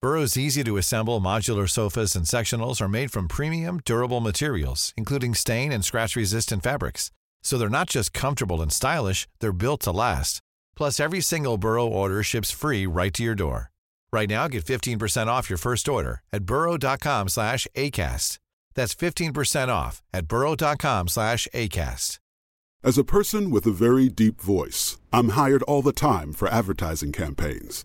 Burrow's easy to assemble modular sofas and sectionals are made from premium, durable materials, including stain and scratch resistant fabrics. So they're not just comfortable and stylish, they're built to last. Plus, every single Burrow order ships free right to your door. Right now, get 15% off your first order at burrow.com slash ACAST. That's 15% off at burrow.com slash ACAST. As a person with a very deep voice, I'm hired all the time for advertising campaigns.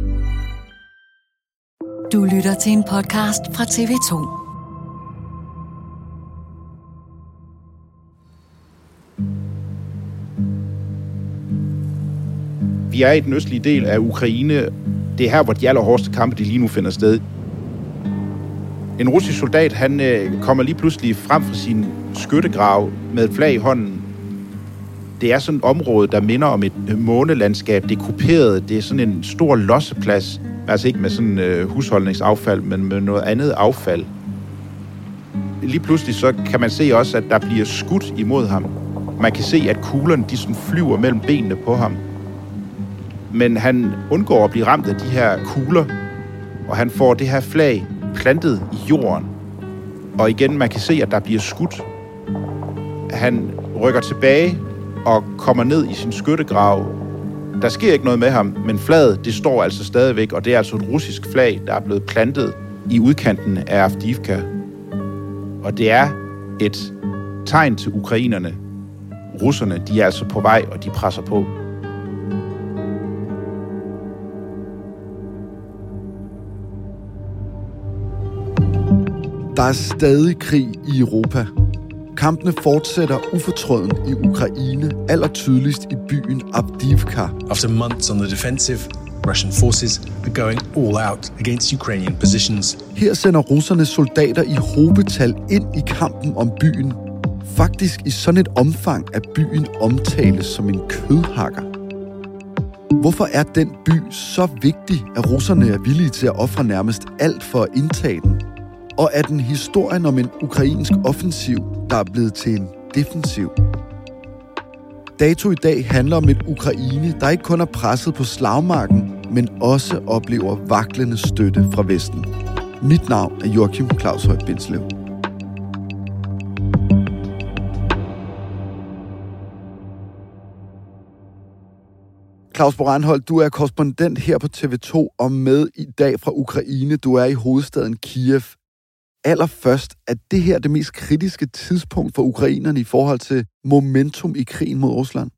Du lytter til en podcast fra TV2. Vi er i den østlige del af Ukraine. Det er her, hvor de allerhårdeste kampe de lige nu finder sted. En russisk soldat, han øh, kommer lige pludselig frem fra sin skyttegrav med et flag i hånden. Det er sådan et område, der minder om et øh, månelandskab. Det er kuperet. Det er sådan en stor losseplads. Altså ikke med sådan øh, husholdningsaffald, men med noget andet affald. Lige pludselig så kan man se også, at der bliver skudt imod ham. Man kan se, at kuglerne de sådan flyver mellem benene på ham. Men han undgår at blive ramt af de her kugler, og han får det her flag plantet i jorden. Og igen, man kan se, at der bliver skudt. Han rykker tilbage og kommer ned i sin skyttegrav. Der sker ikke noget med ham, men flaget, det står altså stadigvæk, og det er altså et russisk flag, der er blevet plantet i udkanten af Avdivka. Og det er et tegn til ukrainerne. Russerne, de er altså på vej, og de presser på. Der er stadig krig i Europa. Kampene fortsætter ufortrøden i Ukraine, allertydeligst i byen Avdivka. After months on the defensive, Russian forces are going all out against Ukrainian positions. Her sender russerne soldater i hobetal ind i kampen om byen. Faktisk i sådan et omfang, at byen omtales som en kødhakker. Hvorfor er den by så vigtig, at russerne er villige til at ofre nærmest alt for at indtage den? Og er den historien om en ukrainsk offensiv, der er blevet til en defensiv? Dato i dag handler om et Ukraine, der ikke kun er presset på slagmarken, men også oplever vaklende støtte fra Vesten. Mit navn er Joachim Claus Høj Bindslev. Claus Boranhold, du er korrespondent her på TV2 og med i dag fra Ukraine. Du er i hovedstaden Kiev. Allerførst, er det her det mest kritiske tidspunkt for ukrainerne i forhold til momentum i krigen mod Rusland?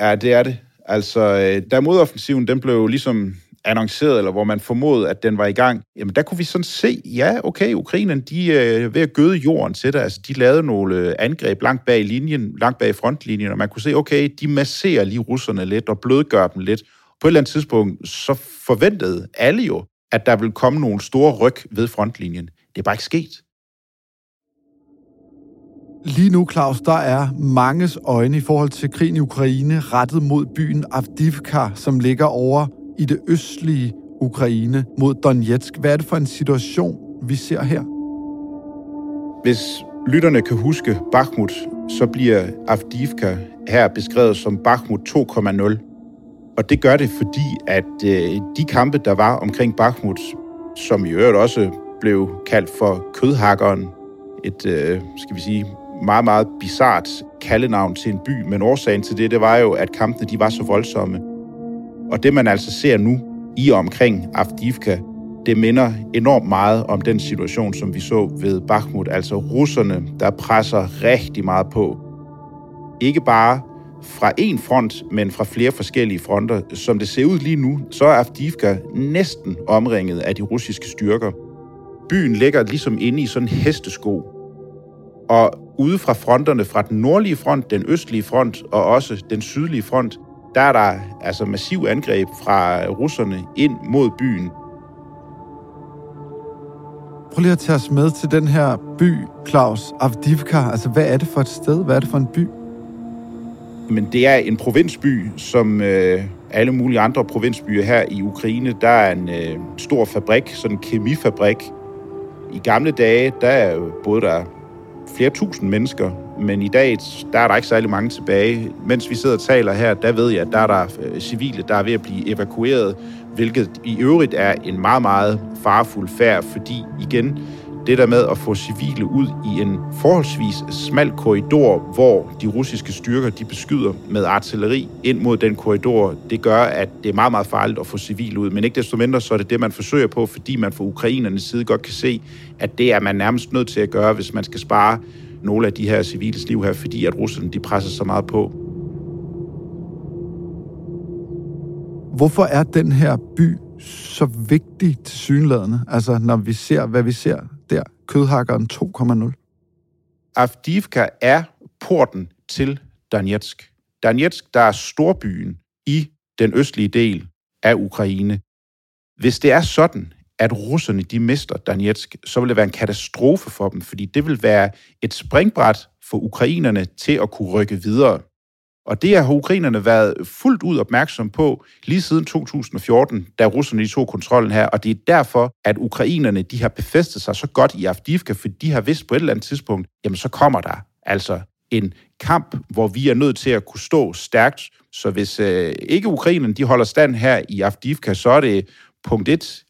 Ja, det er det. Altså, øh, da modoffensiven den blev ligesom annonceret, eller hvor man formodede, at den var i gang, jamen der kunne vi sådan se, ja, okay, ukrainerne, de er ved at gøde jorden til det. Altså, de lavede nogle øh, angreb langt bag linjen, langt bag frontlinjen, og man kunne se, okay, de masserer lige russerne lidt og blødgør dem lidt. På et eller andet tidspunkt, så forventede alle jo, at der ville komme nogle store ryg ved frontlinjen. Det er bare ikke sket. Lige nu, Claus, der er manges øjne i forhold til krigen i Ukraine rettet mod byen Avdivka, som ligger over i det østlige Ukraine mod Donetsk. Hvad er det for en situation, vi ser her? Hvis lytterne kan huske Bakhmut, så bliver Avdivka her beskrevet som Bakhmut 2,0. Og det gør det, fordi at øh, de kampe, der var omkring Bakhmut, som i øvrigt også blev kaldt for kødhakkeren, et, øh, skal vi sige, meget, meget bizart kaldenavn til en by, men årsagen til det, det var jo, at kampene de var så voldsomme. Og det, man altså ser nu i og omkring Avdivka, det minder enormt meget om den situation, som vi så ved Bakhmut, altså russerne, der presser rigtig meget på. Ikke bare fra en front, men fra flere forskellige fronter. Som det ser ud lige nu, så er Avdivka næsten omringet af de russiske styrker. Byen ligger ligesom inde i sådan en hestesko. Og ude fra fronterne, fra den nordlige front, den østlige front og også den sydlige front, der er der altså massiv angreb fra russerne ind mod byen. Prøv lige at tage os med til den her by, Claus, Avdivka. Altså, hvad er det for et sted? Hvad er det for en by? Men det er en provinsby, som øh, alle mulige andre provinsbyer her i Ukraine. Der er en øh, stor fabrik, sådan en kemifabrik. I gamle dage, der boede der flere tusind mennesker, men i dag, der er der ikke særlig mange tilbage. Mens vi sidder og taler her, der ved jeg, at der er der øh, civile, der er ved at blive evakueret, hvilket i øvrigt er en meget, meget farfuld færd, fordi igen, det der med at få civile ud i en forholdsvis smal korridor, hvor de russiske styrker de beskyder med artilleri ind mod den korridor, det gør, at det er meget, meget farligt at få civile ud. Men ikke desto mindre, så er det det, man forsøger på, fordi man fra ukrainernes side godt kan se, at det er man nærmest nødt til at gøre, hvis man skal spare nogle af de her civiles liv her, fordi at russerne de presser så meget på. Hvorfor er den her by så vigtig til synlædende? Altså, når vi ser, hvad vi ser der, kødhakkeren 2,0. Avdivka er porten til Donetsk. Donetsk, der er storbyen i den østlige del af Ukraine. Hvis det er sådan, at russerne de mister Donetsk, så vil det være en katastrofe for dem, fordi det vil være et springbræt for ukrainerne til at kunne rykke videre. Og det har ukrainerne været fuldt ud opmærksom på lige siden 2014, da russerne tog kontrollen her. Og det er derfor, at ukrainerne de har befæstet sig så godt i Afdivka, for de har vidst på et eller andet tidspunkt, jamen så kommer der altså en kamp, hvor vi er nødt til at kunne stå stærkt. Så hvis øh, ikke ukrainerne de holder stand her i Afdivka, så er det punkt et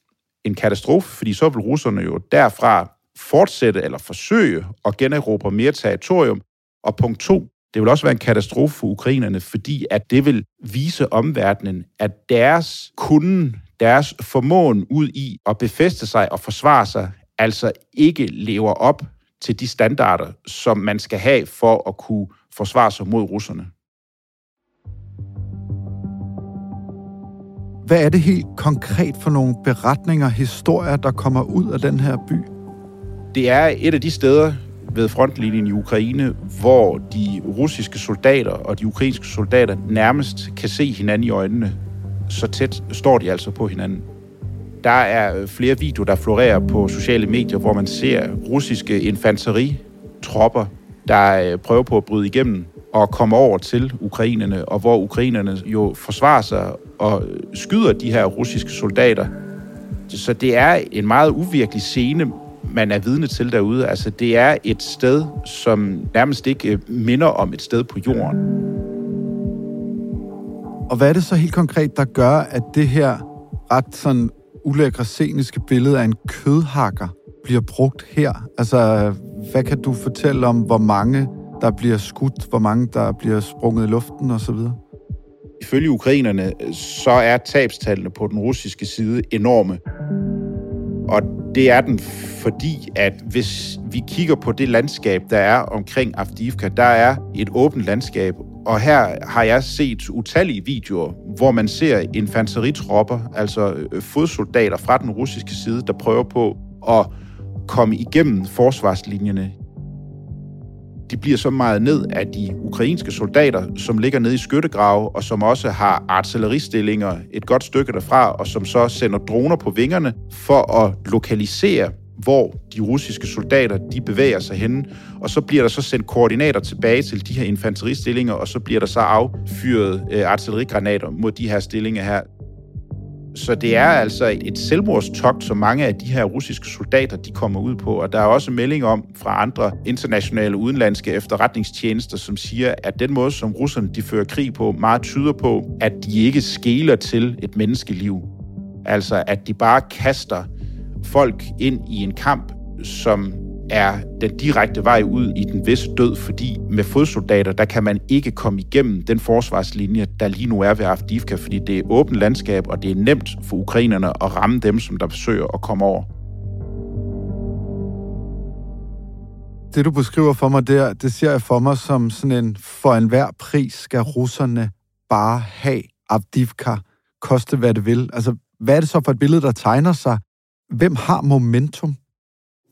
en katastrofe, fordi så vil russerne jo derfra fortsætte eller forsøge at generobre mere territorium. Og punkt to, det vil også være en katastrofe for ukrainerne, fordi at det vil vise omverdenen, at deres kunden, deres formåen ud i at befeste sig og forsvare sig, altså ikke lever op til de standarder, som man skal have for at kunne forsvare sig mod russerne. Hvad er det helt konkret for nogle beretninger, historier, der kommer ud af den her by? Det er et af de steder ved frontlinjen i Ukraine, hvor de russiske soldater og de ukrainske soldater nærmest kan se hinanden i øjnene. Så tæt står de altså på hinanden. Der er øh, flere videoer, der florerer på sociale medier, hvor man ser russiske infanteritropper, der øh, prøver på at bryde igennem og komme over til ukrainerne, og hvor ukrainerne jo forsvarer sig og øh, skyder de her russiske soldater. Så det er en meget uvirkelig scene, man er vidne til derude. Altså, det er et sted, som nærmest ikke øh, minder om et sted på jorden. Og hvad er det så helt konkret, der gør, at det her ret sådan ulækre sceniske billede af en kødhakker bliver brugt her? Altså, hvad kan du fortælle om, hvor mange der bliver skudt, hvor mange der bliver sprunget i luften osv.? Ifølge ukrainerne, så er tabstallene på den russiske side enorme. Og det er den, fordi at hvis vi kigger på det landskab, der er omkring Afdivka, der er et åbent landskab, og her har jeg set utallige videoer, hvor man ser infanteritropper, altså øh, fodsoldater fra den russiske side, der prøver på at komme igennem forsvarslinjerne de bliver så meget ned af de ukrainske soldater, som ligger nede i skyttegrave, og som også har artilleristillinger et godt stykke derfra, og som så sender droner på vingerne for at lokalisere, hvor de russiske soldater de bevæger sig hen. Og så bliver der så sendt koordinater tilbage til de her infanteristillinger, og så bliver der så affyret øh, artillerigranater mod de her stillinger her. Så det er altså et selvmordstogt, som mange af de her russiske soldater de kommer ud på. Og der er også melding om fra andre internationale udenlandske efterretningstjenester, som siger, at den måde, som russerne de fører krig på, meget tyder på, at de ikke skæler til et menneskeliv. Altså at de bare kaster folk ind i en kamp, som er den direkte vej ud i den visse død, fordi med fodsoldater, der kan man ikke komme igennem den forsvarslinje, der lige nu er ved Avdivka, fordi det er åbent landskab, og det er nemt for ukrainerne at ramme dem, som der forsøger at komme over. Det, du beskriver for mig der, det ser jeg for mig som sådan en, for enhver pris skal russerne bare have Avdivka, koste hvad det vil. Altså, hvad er det så for et billede, der tegner sig? Hvem har momentum?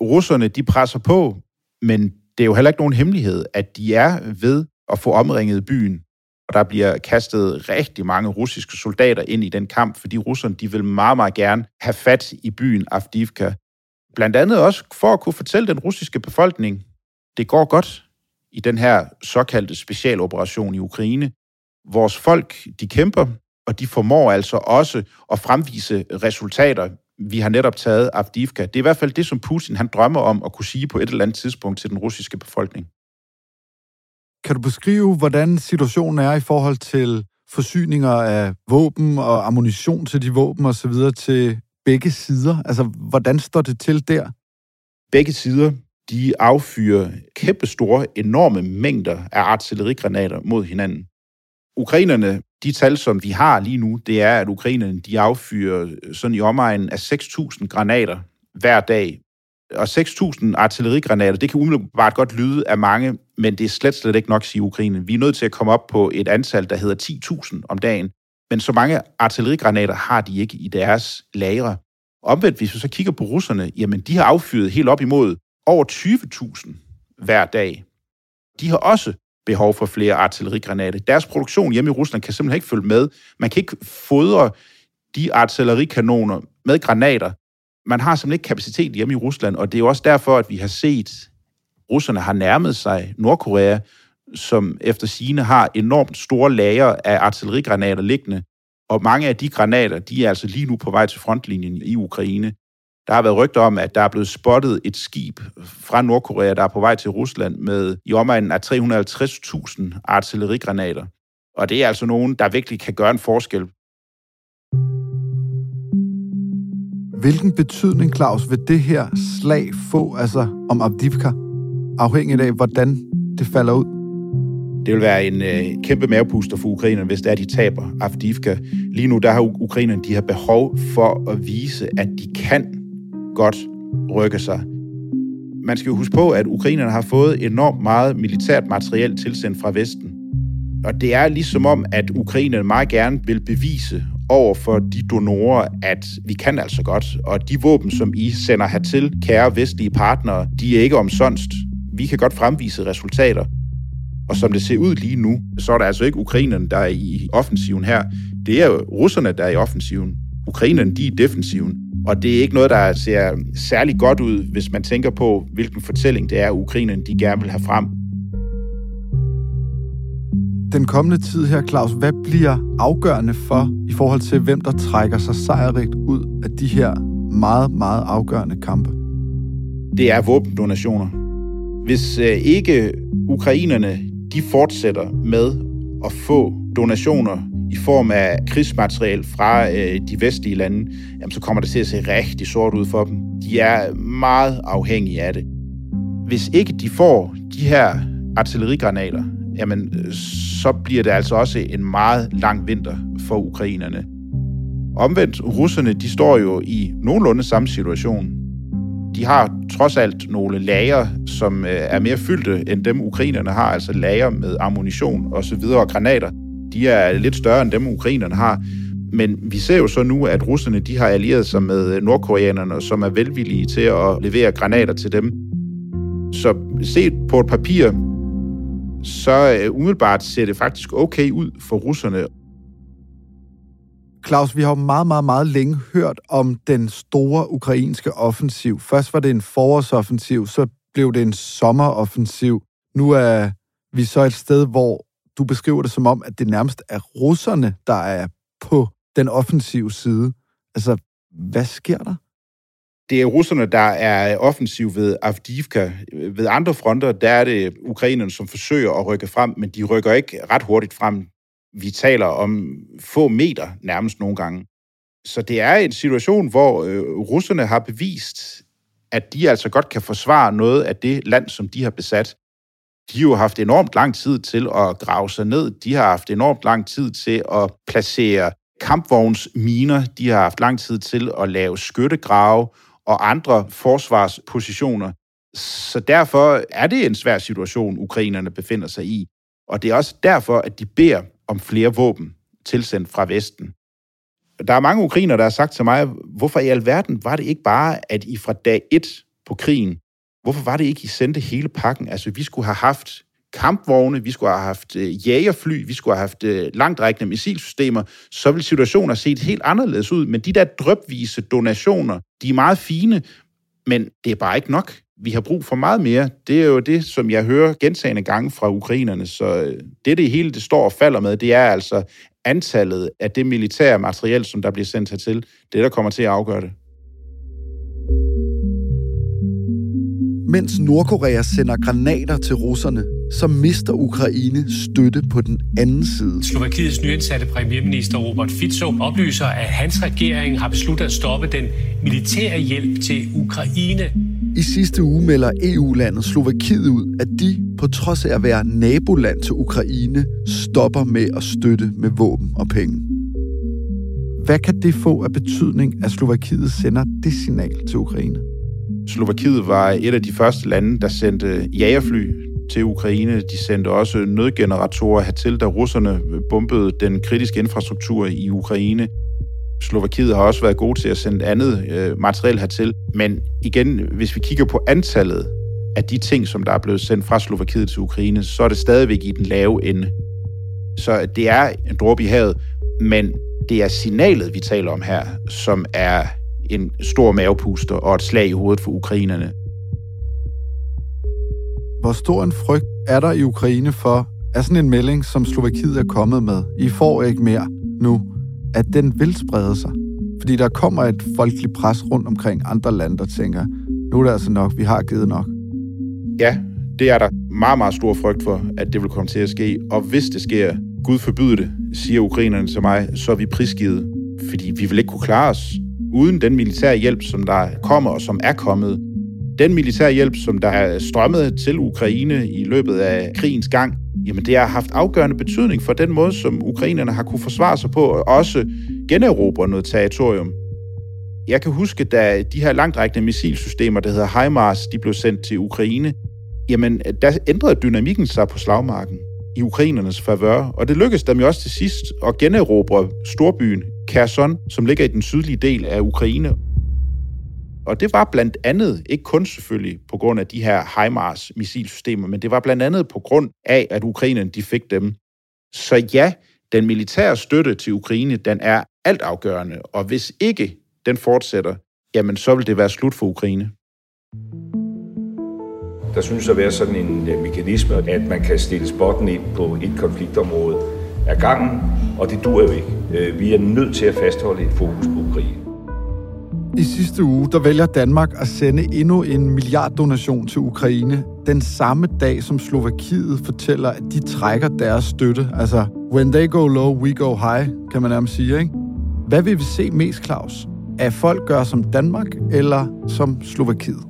Russerne de presser på, men det er jo heller ikke nogen hemmelighed, at de er ved at få omringet byen. Og der bliver kastet rigtig mange russiske soldater ind i den kamp, fordi russerne de vil meget, meget gerne have fat i byen Avdivka. Blandt andet også for at kunne fortælle den russiske befolkning, det går godt i den her såkaldte specialoperation i Ukraine. Vores folk, de kæmper, og de formår altså også at fremvise resultater vi har netop taget Avdivka. Det er i hvert fald det, som Putin han drømmer om at kunne sige på et eller andet tidspunkt til den russiske befolkning. Kan du beskrive, hvordan situationen er i forhold til forsyninger af våben og ammunition til de våben osv. til begge sider? Altså, hvordan står det til der? Begge sider, de affyrer kæmpestore, enorme mængder af artillerigranater mod hinanden. Ukrainerne de tal, som vi har lige nu, det er, at ukrainerne de affyrer øh, sådan i omegnen af 6.000 granater hver dag. Og 6.000 artillerigranater, det kan umiddelbart godt lyde af mange, men det er slet, slet ikke nok, siger Ukraine. Vi er nødt til at komme op på et antal, der hedder 10.000 om dagen. Men så mange artillerigranater har de ikke i deres lagre. Omvendt, hvis vi så kigger på russerne, jamen de har affyret helt op imod over 20.000 hver dag. De har også behov for flere artillerigranater. Deres produktion hjemme i Rusland kan simpelthen ikke følge med. Man kan ikke fodre de artillerikanoner med granater. Man har simpelthen ikke kapacitet hjemme i Rusland, og det er jo også derfor, at vi har set, at russerne har nærmet sig Nordkorea, som efter sine har enormt store lager af artillerigranater liggende, og mange af de granater, de er altså lige nu på vej til frontlinjen i Ukraine. Der har været rygter om, at der er blevet spottet et skib fra Nordkorea, der er på vej til Rusland med i omegnen af 350.000 artillerigranater. Og det er altså nogen, der virkelig kan gøre en forskel. Hvilken betydning, Claus, vil det her slag få altså om Abdivka, afhængigt af, hvordan det falder ud? Det vil være en øh, kæmpe mavepuster for ukrainerne, hvis det er, de taber Avdivka. Lige nu der har ukrainerne de har behov for at vise, at de kan godt rykke sig. Man skal jo huske på, at ukrainerne har fået enormt meget militært materiel tilsendt fra Vesten. Og det er ligesom om, at ukrainerne meget gerne vil bevise over for de donorer, at vi kan altså godt. Og de våben, som I sender hertil, kære vestlige partnere, de er ikke omsonst. Vi kan godt fremvise resultater. Og som det ser ud lige nu, så er det altså ikke ukrainerne, der er i offensiven her. Det er jo russerne, der er i offensiven. Ukrainerne, de er i defensiven. Og det er ikke noget, der ser særlig godt ud, hvis man tænker på, hvilken fortælling det er, Ukraine de gerne vil have frem. Den kommende tid her, Claus, hvad bliver afgørende for i forhold til, hvem der trækker sig sejrigt ud af de her meget, meget afgørende kampe? Det er våbendonationer. Hvis øh, ikke ukrainerne de fortsætter med at få donationer i form af krigsmateriel fra øh, de vestlige lande, jamen, så kommer det til at se rigtig sort ud for dem. De er meget afhængige af det. Hvis ikke de får de her artillerigranater, jamen, øh, så bliver det altså også en meget lang vinter for ukrainerne. Omvendt, russerne, de står jo i nogenlunde samme situation. De har trods alt nogle lager, som øh, er mere fyldte end dem ukrainerne har, altså lager med ammunition og så videre og granater de er lidt større end dem, ukrainerne har. Men vi ser jo så nu, at russerne de har allieret sig med øh, nordkoreanerne, som er velvillige til at levere granater til dem. Så set på et papir, så øh, umiddelbart ser det faktisk okay ud for russerne. Claus, vi har jo meget, meget, meget længe hørt om den store ukrainske offensiv. Først var det en forårsoffensiv, så blev det en sommeroffensiv. Nu er vi så et sted, hvor du beskriver det som om, at det nærmest er russerne, der er på den offensive side. Altså, hvad sker der? Det er russerne, der er offensiv ved Avdivka. Ved andre fronter, der er det ukrainerne, som forsøger at rykke frem, men de rykker ikke ret hurtigt frem. Vi taler om få meter nærmest nogle gange. Så det er en situation, hvor øh, russerne har bevist, at de altså godt kan forsvare noget af det land, som de har besat. De har jo haft enormt lang tid til at grave sig ned. De har haft enormt lang tid til at placere kampvognsminer. De har haft lang tid til at lave skyttegrave og andre forsvarspositioner. Så derfor er det en svær situation, ukrainerne befinder sig i. Og det er også derfor, at de beder om flere våben tilsendt fra Vesten. Der er mange ukrainer, der har sagt til mig, hvorfor i alverden var det ikke bare, at I fra dag 1 på krigen, hvorfor var det ikke, I sendte hele pakken? Altså, vi skulle have haft kampvogne, vi skulle have haft øh, jagerfly, vi skulle have haft øh, langtrækkende missilsystemer, så ville situationen have set helt anderledes ud. Men de der drøbvise donationer, de er meget fine, men det er bare ikke nok. Vi har brug for meget mere. Det er jo det, som jeg hører gentagende gange fra ukrainerne. Så øh, det, det hele det står og falder med, det er altså antallet af det militære materiel, som der bliver sendt hertil. Det, der kommer til at afgøre det. Mens Nordkorea sender granater til russerne, så mister Ukraine støtte på den anden side. Slovakiets nyindsatte premierminister Robert Fico oplyser, at hans regering har besluttet at stoppe den militære hjælp til Ukraine. I sidste uge melder EU-landet Slovakiet ud, at de, på trods af at være naboland til Ukraine, stopper med at støtte med våben og penge. Hvad kan det få af betydning, at Slovakiet sender det signal til Ukraine? Slovakiet var et af de første lande, der sendte jagerfly til Ukraine. De sendte også nødgeneratorer hertil, da russerne bombede den kritiske infrastruktur i Ukraine. Slovakiet har også været gode til at sende andet øh, materiel hertil. Men igen, hvis vi kigger på antallet af de ting, som der er blevet sendt fra Slovakiet til Ukraine, så er det stadigvæk i den lave ende. Så det er en dråbe i havet, men det er signalet, vi taler om her, som er en stor mavepuster og et slag i hovedet for ukrainerne. Hvor stor en frygt er der i Ukraine for, at sådan en melding, som Slovakiet er kommet med, I får ikke mere nu, at den vil sprede sig? Fordi der kommer et folkeligt pres rundt omkring andre lande, der tænker, nu er det altså nok, vi har givet nok. Ja, det er der meget, meget stor frygt for, at det vil komme til at ske. Og hvis det sker, Gud forbyde det, siger ukrainerne til mig, så er vi prisgivet. Fordi vi vil ikke kunne klare os uden den militære hjælp, som der kommer og som er kommet. Den militære hjælp, som der er strømmet til Ukraine i løbet af krigens gang, jamen det har haft afgørende betydning for den måde, som ukrainerne har kunne forsvare sig på, og også generobre noget territorium. Jeg kan huske, da de her langtrækkende missilsystemer, der hedder HIMARS, de blev sendt til Ukraine, jamen der ændrede dynamikken sig på slagmarken i ukrainernes favør, og det lykkedes dem jo også til sidst at generobre storbyen Kherson, som ligger i den sydlige del af Ukraine. Og det var blandt andet, ikke kun selvfølgelig på grund af de her HIMARS missilsystemer, men det var blandt andet på grund af, at ukrainerne de fik dem. Så ja, den militære støtte til Ukraine, den er altafgørende, og hvis ikke den fortsætter, jamen så vil det være slut for Ukraine. Der synes at være sådan en øh, mekanisme, at man kan stille spotten ind på et konfliktområde af gangen, og det dur jo ikke. Øh, vi er nødt til at fastholde et fokus på Ukraine. I sidste uge, der vælger Danmark at sende endnu en milliarddonation til Ukraine, den samme dag, som Slovakiet fortæller, at de trækker deres støtte. Altså, when they go low, we go high, kan man nærmest sige, ikke? Hvad vil vi se mest, Claus? At folk gør som Danmark eller som Slovakiet?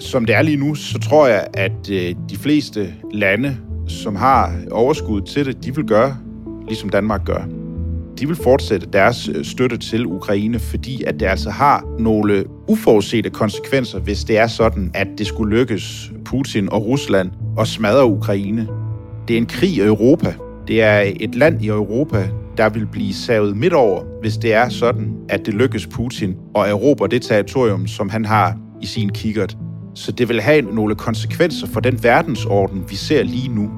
Som det er lige nu, så tror jeg, at øh, de fleste lande, som har overskud til det, de vil gøre, ligesom Danmark gør. De vil fortsætte deres øh, støtte til Ukraine, fordi at det altså har nogle uforudsete konsekvenser, hvis det er sådan, at det skulle lykkes Putin og Rusland at smadre Ukraine. Det er en krig i Europa. Det er et land i Europa, der vil blive savet midt over, hvis det er sådan, at det lykkes Putin og Europa det territorium, som han har i sin kikkert. Så det vil have nogle konsekvenser for den verdensorden, vi ser lige nu.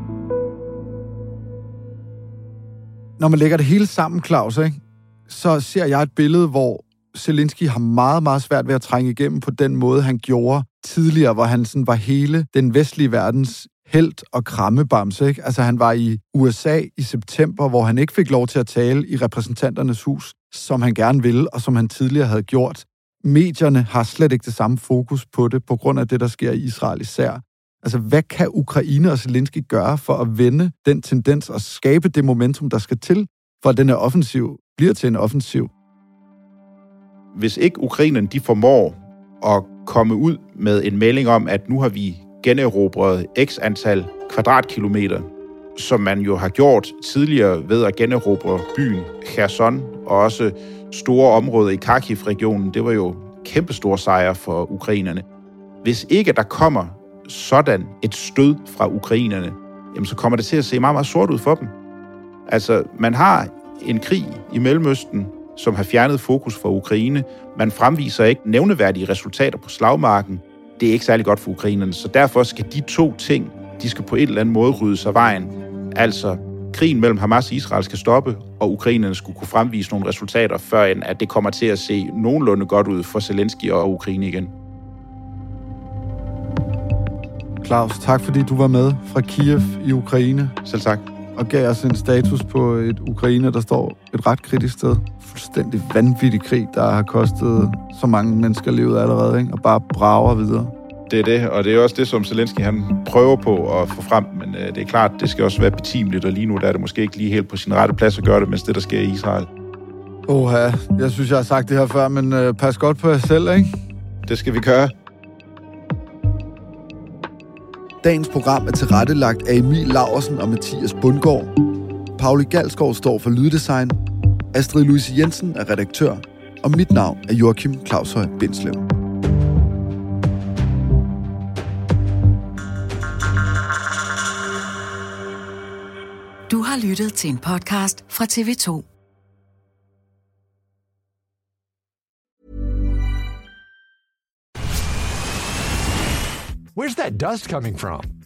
Når man lægger det hele sammen, Claus, ikke, så ser jeg et billede, hvor Zelensky har meget, meget svært ved at trænge igennem på den måde, han gjorde tidligere, hvor han sådan var hele den vestlige verdens helt og krammebamse. Ikke? Altså, han var i USA i september, hvor han ikke fik lov til at tale i repræsentanternes hus, som han gerne ville, og som han tidligere havde gjort. Medierne har slet ikke det samme fokus på det, på grund af det, der sker i Israel især. Altså, hvad kan Ukraine og Zelensky gøre for at vende den tendens og skabe det momentum, der skal til, for at den her offensiv bliver til en offensiv? Hvis ikke ukrainerne de formår at komme ud med en melding om, at nu har vi generobret x antal kvadratkilometer, som man jo har gjort tidligere ved at generobre byen Kherson og også store områder i Kharkiv-regionen. Det var jo kæmpestor sejr for ukrainerne. Hvis ikke der kommer sådan et stød fra ukrainerne, jamen så kommer det til at se meget, meget sort ud for dem. Altså, man har en krig i Mellemøsten, som har fjernet fokus fra Ukraine. Man fremviser ikke nævneværdige resultater på slagmarken. Det er ikke særlig godt for ukrainerne, så derfor skal de to ting, de skal på en eller anden måde rydde sig vejen. Altså, krigen mellem Hamas og Israel skal stoppe, og ukrainerne skulle kunne fremvise nogle resultater, før end at det kommer til at se nogenlunde godt ud for Zelensky og Ukraine igen. Claus, tak fordi du var med fra Kiev i Ukraine. Selv tak. Og gav os en status på et Ukraine, der står et ret kritisk sted. Fuldstændig vanvittig krig, der har kostet så mange mennesker livet allerede, ikke? og bare brager videre. Det er det, og det er også det, som Zelensky han prøver på at få frem, men øh, det er klart, det skal også være betimeligt, og lige nu der er det måske ikke lige helt på sin rette plads at gøre det, mens det, der sker i Israel. Oha, jeg synes, jeg har sagt det her før, men øh, pas godt på jer selv, ikke? Det skal vi gøre. Dagens program er tilrettelagt af Emil Laursen og Mathias Bundgaard. Pauli Galskov står for lyddesign. Astrid Louise Jensen er redaktør. Og mit navn er Joachim Claushøj Bindslev. Du har lyttet til en podcast fra TV2. Where's that dust coming from?